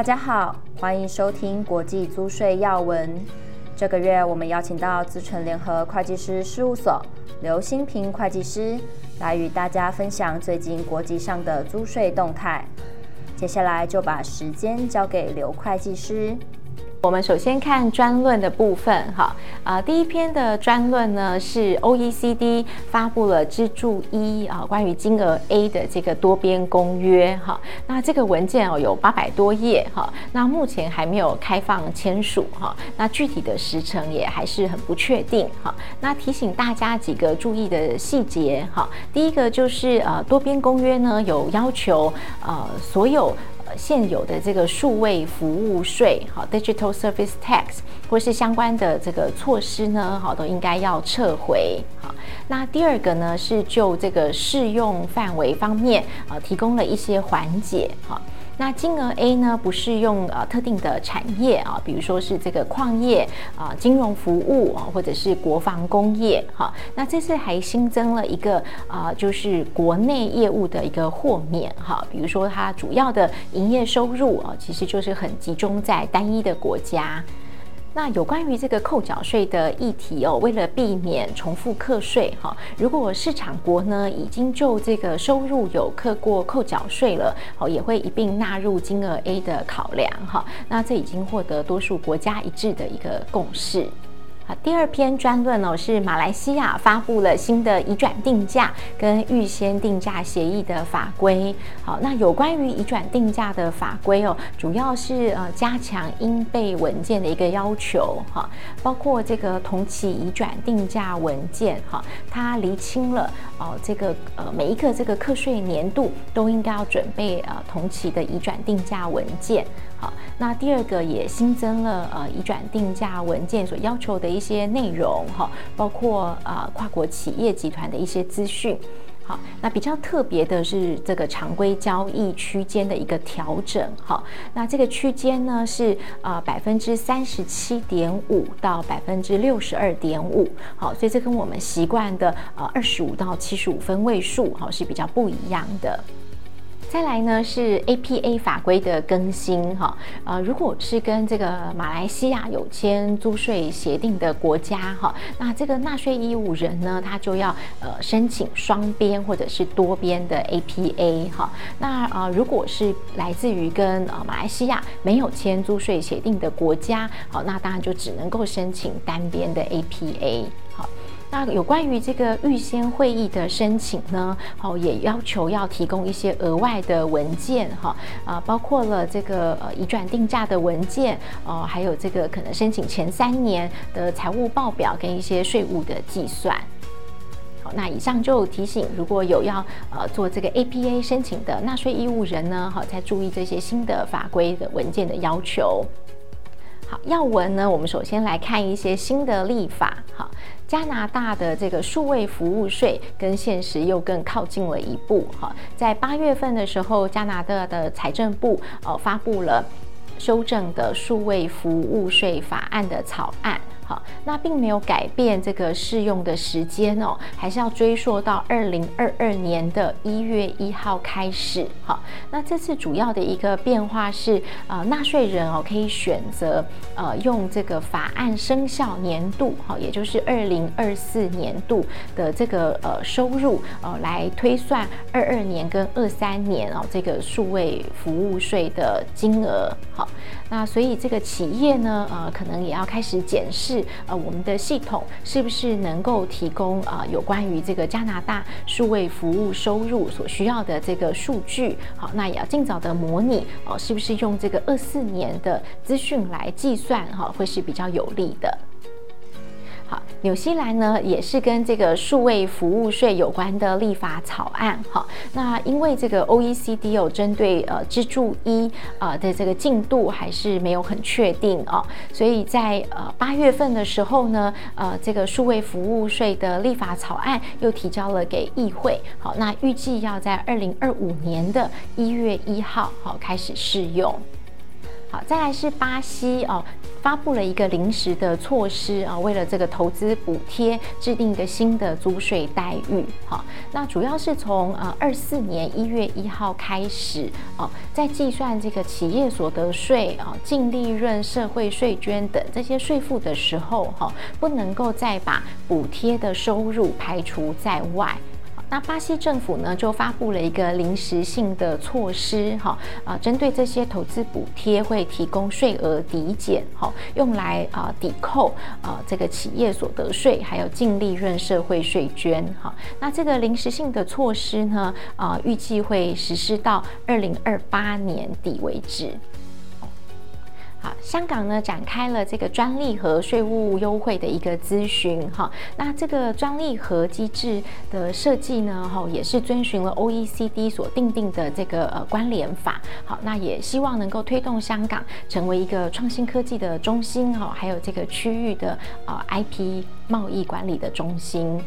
大家好，欢迎收听国际租税要闻。这个月我们邀请到资诚联合会计师事务所刘新平会计师来与大家分享最近国际上的租税动态。接下来就把时间交给刘会计师。我们首先看专论的部分，哈，啊，第一篇的专论呢是 OECD 发布了支柱一啊，关于金额 A 的这个多边公约，哈，那这个文件哦有八百多页，哈，那目前还没有开放签署，哈，那具体的时程也还是很不确定，哈，那提醒大家几个注意的细节，哈，第一个就是呃多边公约呢有要求，呃所有。现有的这个数位服务税，好，Digital Service Tax，或是相关的这个措施呢，好，都应该要撤回。好，那第二个呢，是就这个适用范围方面，啊，提供了一些缓解。好。那金额 A 呢，不是用呃特定的产业啊，比如说是这个矿业啊、金融服务啊，或者是国防工业哈。那这次还新增了一个啊，就是国内业务的一个豁免哈，比如说它主要的营业收入啊，其实就是很集中在单一的国家。那有关于这个扣缴税的议题哦，为了避免重复课税哈，如果市场国呢已经就这个收入有课过扣缴税了，哦，也会一并纳入金额 A 的考量哈。那这已经获得多数国家一致的一个共识。第二篇专论哦，是马来西亚发布了新的移转定价跟预先定价协议的法规。好，那有关于移转定价的法规哦，主要是呃加强应备文件的一个要求哈，包括这个同期移转定价文件哈，它厘清了哦这个呃每一个这个课税年度都应该要准备呃同期的移转定价文件。好，那第二个也新增了呃移转定价文件所要求的一些内容哈，包括呃跨国企业集团的一些资讯。好，那比较特别的是这个常规交易区间的一个调整哈。那这个区间呢是呃百分之三十七点五到百分之六十二点五。好，所以这跟我们习惯的呃二十五到七十五分位数哈是比较不一样的。再来呢是 APA 法规的更新哈，呃，如果是跟这个马来西亚有签租税协定的国家哈，那这个纳税义务人呢，他就要呃申请双边或者是多边的 APA 哈。那呃，如果是来自于跟呃马来西亚没有签租税协定的国家，好，那当然就只能够申请单边的 APA。那有关于这个预先会议的申请呢，好，也要求要提供一些额外的文件哈，啊，包括了这个呃移转定价的文件哦，还有这个可能申请前三年的财务报表跟一些税务的计算。好，那以上就提醒，如果有要呃做这个 APA 申请的纳税义务人呢，好，再注意这些新的法规的文件的要求。好，要闻呢，我们首先来看一些新的立法。好，加拿大的这个数位服务税跟现实又更靠近了一步。哈，在八月份的时候，加拿大的财政部呃发布了修正的数位服务税法案的草案。好，那并没有改变这个适用的时间哦，还是要追溯到二零二二年的一月一号开始。好，那这次主要的一个变化是，呃，纳税人哦可以选择呃用这个法案生效年度，好，也就是二零二四年度的这个呃收入呃来推算二二年跟二三年哦这个数位服务税的金额。好，那所以这个企业呢，呃，可能也要开始检视。呃，我们的系统是不是能够提供啊、呃、有关于这个加拿大数位服务收入所需要的这个数据？好，那也要尽早的模拟哦、呃，是不是用这个二四年的资讯来计算哈、会是比较有利的。纽西兰呢也是跟这个数位服务税有关的立法草案。哈，那因为这个 OECD 有针对呃支柱一呃的这个进度还是没有很确定哦，所以在呃八月份的时候呢，呃这个数位服务税的立法草案又提交了给议会。好，那预计要在二零二五年的一月一号好开始适用。好，再来是巴西哦。发布了一个临时的措施啊，为了这个投资补贴，制定一个新的租税待遇。好，那主要是从呃二四年一月一号开始哦，在计算这个企业所得税啊、净利润、社会税捐等这些税负的时候，哈，不能够再把补贴的收入排除在外。那巴西政府呢，就发布了一个临时性的措施，哈，啊，针对这些投资补贴会提供税额抵减，哈，用来啊抵扣啊这个企业所得税，还有净利润社会税捐，哈。那这个临时性的措施呢，啊，预计会实施到二零二八年底为止。好，香港呢展开了这个专利和税务优惠的一个咨询哈。那这个专利和机制的设计呢，哈也是遵循了 OECD 所定定的这个呃关联法。好，那也希望能够推动香港成为一个创新科技的中心哈，还有这个区域的呃 IP 贸易管理的中心。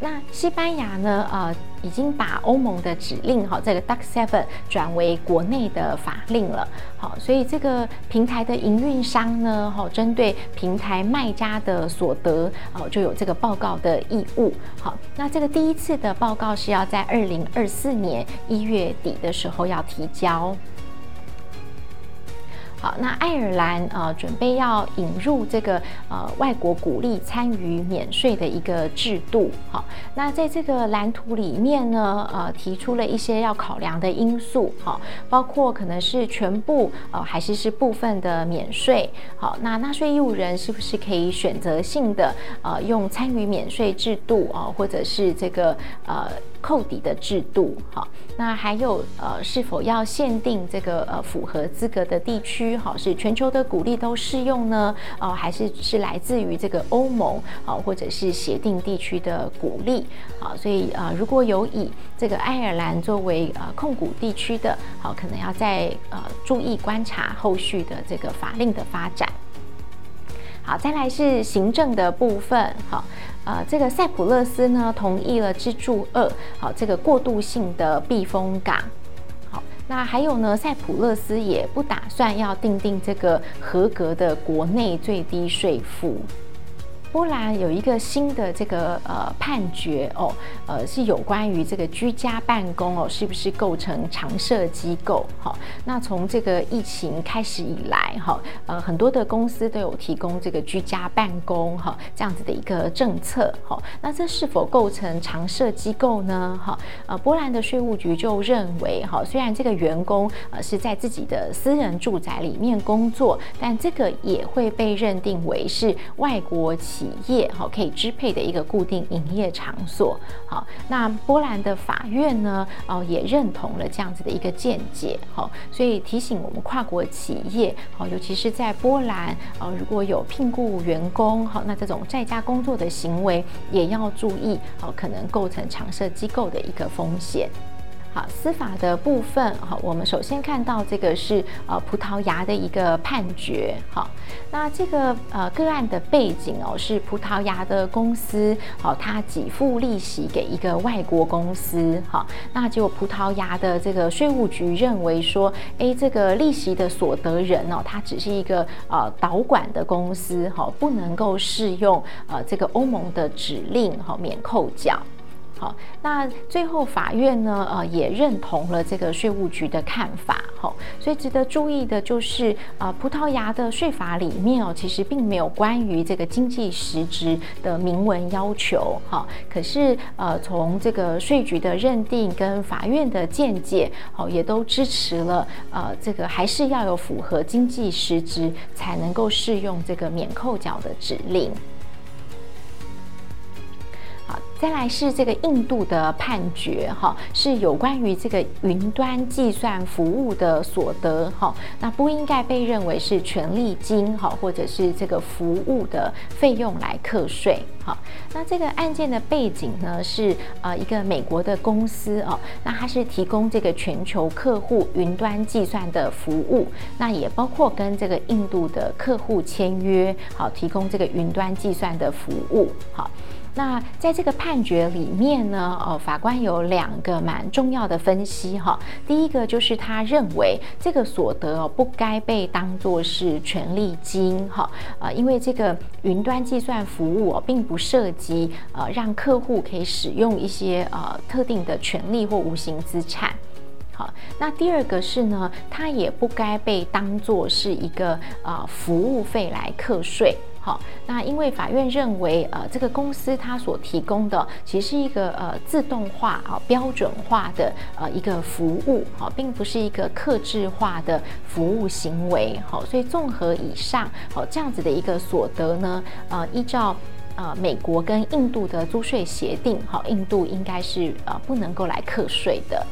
那西班牙呢？呃，已经把欧盟的指令哈，这个 Duck Seven 转为国内的法令了。好，所以这个平台的营运商呢，哈，针对平台卖家的所得，哦，就有这个报告的义务。好，那这个第一次的报告是要在二零二四年一月底的时候要提交。好，那爱尔兰呃准备要引入这个呃外国股利参与免税的一个制度。好，那在这个蓝图里面呢，呃提出了一些要考量的因素。好，包括可能是全部呃还是是部分的免税。好，那纳税义务人是不是可以选择性的呃用参与免税制度啊，或者是这个呃。扣抵的制度，好，那还有呃，是否要限定这个呃符合资格的地区，好，是全球的股利都适用呢？哦，还是是来自于这个欧盟，好，或者是协定地区的股利，好，所以呃，如果有以这个爱尔兰作为呃控股地区的，好，可能要再呃注意观察后续的这个法令的发展。好，再来是行政的部分，好。呃，这个塞浦勒斯呢同意了支柱二，好，这个过渡性的避风港，好，那还有呢，塞浦勒斯也不打算要订定这个合格的国内最低税负。波兰有一个新的这个呃判决哦，呃是有关于这个居家办公哦，是不是构成常设机构？好、那从这个疫情开始以来，哈、呃很多的公司都有提供这个居家办公哈、这样子的一个政策，哈、那这是否构成常设机构呢？哈、呃波兰的税务局就认为，哈、虽然这个员工呃是在自己的私人住宅里面工作，但这个也会被认定为是外国企。企业哈可以支配的一个固定营业场所，好，那波兰的法院呢，哦也认同了这样子的一个见解，好，所以提醒我们跨国企业，好，尤其是在波兰，呃，如果有聘雇员工，好，那这种在家工作的行为也要注意，好，可能构成常设机构的一个风险。好，司法的部分，好，我们首先看到这个是呃葡萄牙的一个判决，好，那这个呃个案的背景哦是葡萄牙的公司，好，他给付利息给一个外国公司，好，那结果葡萄牙的这个税务局认为说，哎，这个利息的所得人哦，他只是一个呃导管的公司，好，不能够适用呃这个欧盟的指令，好，免扣缴。好，那最后法院呢，呃，也认同了这个税务局的看法，好，所以值得注意的就是，呃，葡萄牙的税法里面哦，其实并没有关于这个经济实质的明文要求，哈，可是呃，从这个税局的认定跟法院的见解，哦，也都支持了，呃，这个还是要有符合经济实质才能够适用这个免扣缴的指令。再来是这个印度的判决，哈，是有关于这个云端计算服务的所得，哈，那不应该被认为是权利金，哈，或者是这个服务的费用来课税，哈。那这个案件的背景呢，是呃一个美国的公司哦，那它是提供这个全球客户云端计算的服务，那也包括跟这个印度的客户签约，好，提供这个云端计算的服务，好。那在这个判决里面呢，呃，法官有两个蛮重要的分析哈。第一个就是他认为这个所得不该被当作是权利金哈，呃，因为这个云端计算服务哦并不涉及呃让客户可以使用一些呃特定的权利或无形资产。好，那第二个是呢，它也不该被当作是一个、呃、服务费来课税。好，那因为法院认为，呃，这个公司它所提供的其实是一个呃自动化啊、标准化的呃一个服务，好，并不是一个客制化的服务行为。好，所以综合以上，好这样子的一个所得呢，呃，依照呃美国跟印度的租税协定，好，印度应该是呃不能够来课税的。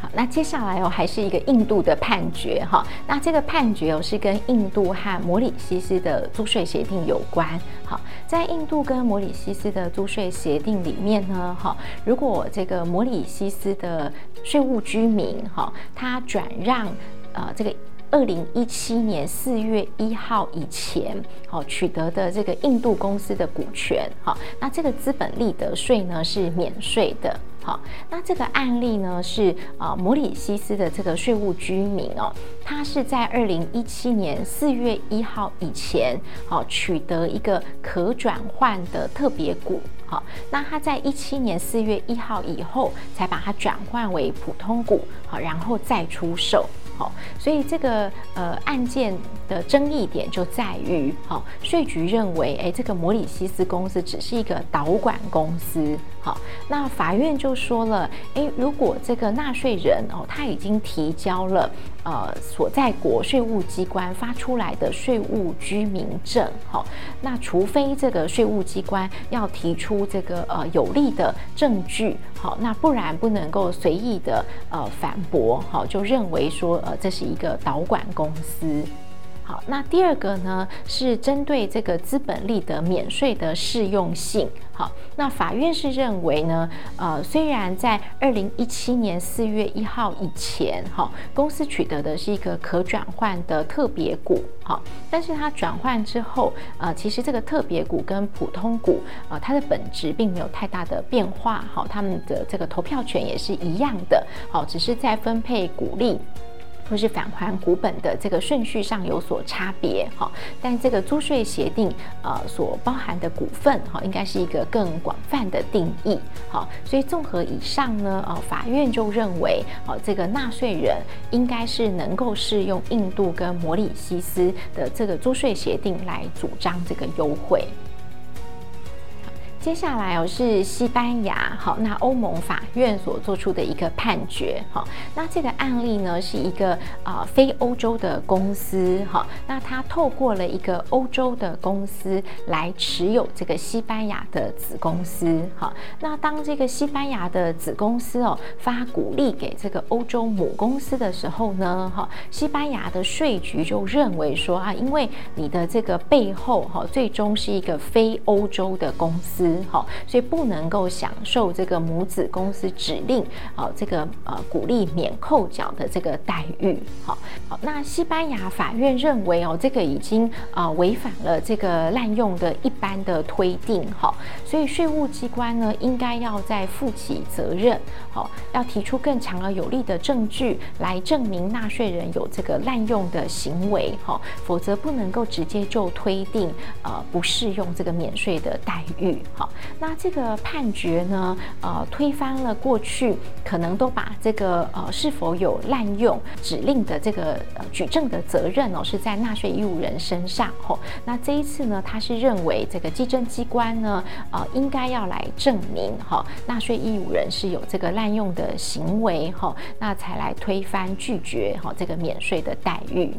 好，那接下来哦，还是一个印度的判决哈。那这个判决哦，是跟印度和摩里西斯的租税协定有关。好，在印度跟摩里西斯的租税协定里面呢，哈，如果这个摩里西斯的税务居民哈，他转让呃这个二零一七年四月一号以前好取得的这个印度公司的股权，好，那这个资本利得税呢是免税的。好，那这个案例呢是啊、摩里西斯的这个税务居民哦，他是在二零一七年四月一号以前，哦、取得一个可转换的特别股，好、那他在一七年四月一号以后才把它转换为普通股，好、然后再出售。好，所以这个呃案件的争议点就在于，好，税局认为，诶，这个摩里西斯公司只是一个导管公司，好，那法院就说了，诶，如果这个纳税人哦，他已经提交了呃所在国税务机关发出来的税务居民证，好，那除非这个税务机关要提出这个呃有力的证据，好，那不然不能够随意的呃反驳，好，就认为说。呃，这是一个导管公司。好，那第二个呢，是针对这个资本利得免税的适用性。好，那法院是认为呢，呃，虽然在二零一七年四月一号以前，哈，公司取得的是一个可转换的特别股，好，但是它转换之后，呃，其实这个特别股跟普通股，呃，它的本质并没有太大的变化，好，他们的这个投票权也是一样的，好，只是在分配股利。或是返还股本的这个顺序上有所差别，哈，但这个租税协定呃所包含的股份，哈，应该是一个更广泛的定义，哈，所以综合以上呢，呃，法院就认为，哦，这个纳税人应该是能够适用印度跟摩里西斯的这个租税协定来主张这个优惠。接下来哦是西班牙，好，那欧盟法院所做出的一个判决，好，那这个案例呢是一个啊、呃、非欧洲的公司，好，那他透过了一个欧洲的公司来持有这个西班牙的子公司，好，那当这个西班牙的子公司哦发股利给这个欧洲母公司的时候呢，哈，西班牙的税局就认为说啊，因为你的这个背后哈最终是一个非欧洲的公司。好，所以不能够享受这个母子公司指令啊，这个呃鼓励免扣缴的这个待遇。好，好，那西班牙法院认为哦，这个已经啊违反了这个滥用的一般的推定。好，所以税务机关呢应该要再负起责任。好，要提出更强而有力的证据来证明纳税人有这个滥用的行为。好，否则不能够直接就推定呃不适用这个免税的待遇。好，那这个判决呢，呃，推翻了过去可能都把这个呃是否有滥用指令的这个呃举证的责任哦，是在纳税义务人身上。吼、那这一次呢，他是认为这个稽征机关呢，呃，应该要来证明哈，纳税义务人是有这个滥用的行为，哈、那才来推翻拒绝哈、哦、这个免税的待遇。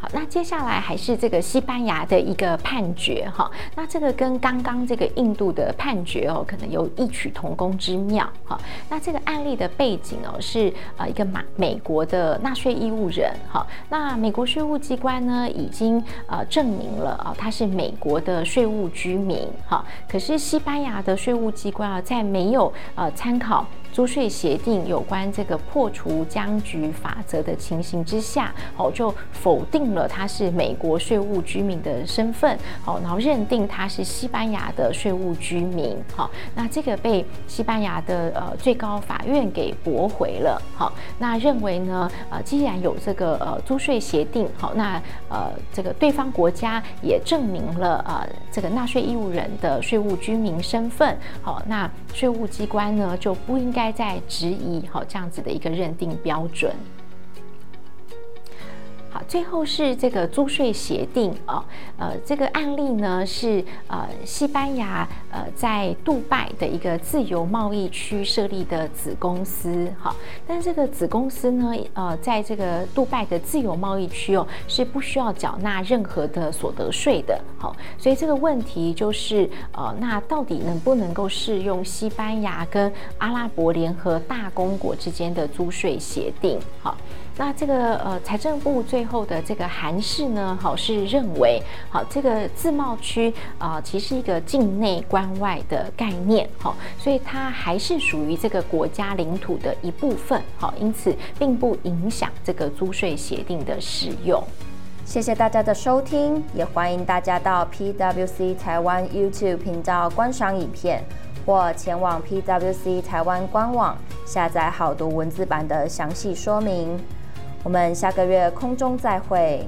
好，那接下来还是这个西班牙的一个判决哈，那这个跟刚刚这个印度的判决哦，可能有异曲同工之妙哈。那这个案例的背景哦，是呃一个马美国的纳税义务人哈，那美国税务机关呢已经呃证明了啊他是美国的税务居民哈，可是西班牙的税务机关啊在没有呃参考租税协定有关这个破除僵局法则的情形之下，哦，就否定了他是美国税务居民的身份，哦，然后认定他是西班牙的税务居民，好，那这个被西班牙的呃最高法院给驳回了，好，那认为呢，呃，既然有这个呃租税协定，好，那呃这个对方国家也证明了呃这个纳税义务人的税务居民身份，好，那税务机关呢就不应该该在质疑好这样子的一个认定标准。好，最后是这个租税协定啊，呃，这个案例呢是呃西班牙呃在杜拜的一个自由贸易区设立的子公司，好，但这个子公司呢，呃，在这个杜拜的自由贸易区哦，是不需要缴纳任何的所得税的，好，所以这个问题就是呃，那到底能不能够适用西班牙跟阿拉伯联合大公国之间的租税协定？好。那这个呃，财政部最后的这个函释呢，好是认为，好这个自贸区啊，其实一个境内关外的概念，好，所以它还是属于这个国家领土的一部分，好，因此并不影响这个租税协定的适用。谢谢大家的收听，也欢迎大家到 PWC 台湾 YouTube 频道观赏影片，或前往 PWC 台湾官网下载好读文字版的详细说明。我们下个月空中再会。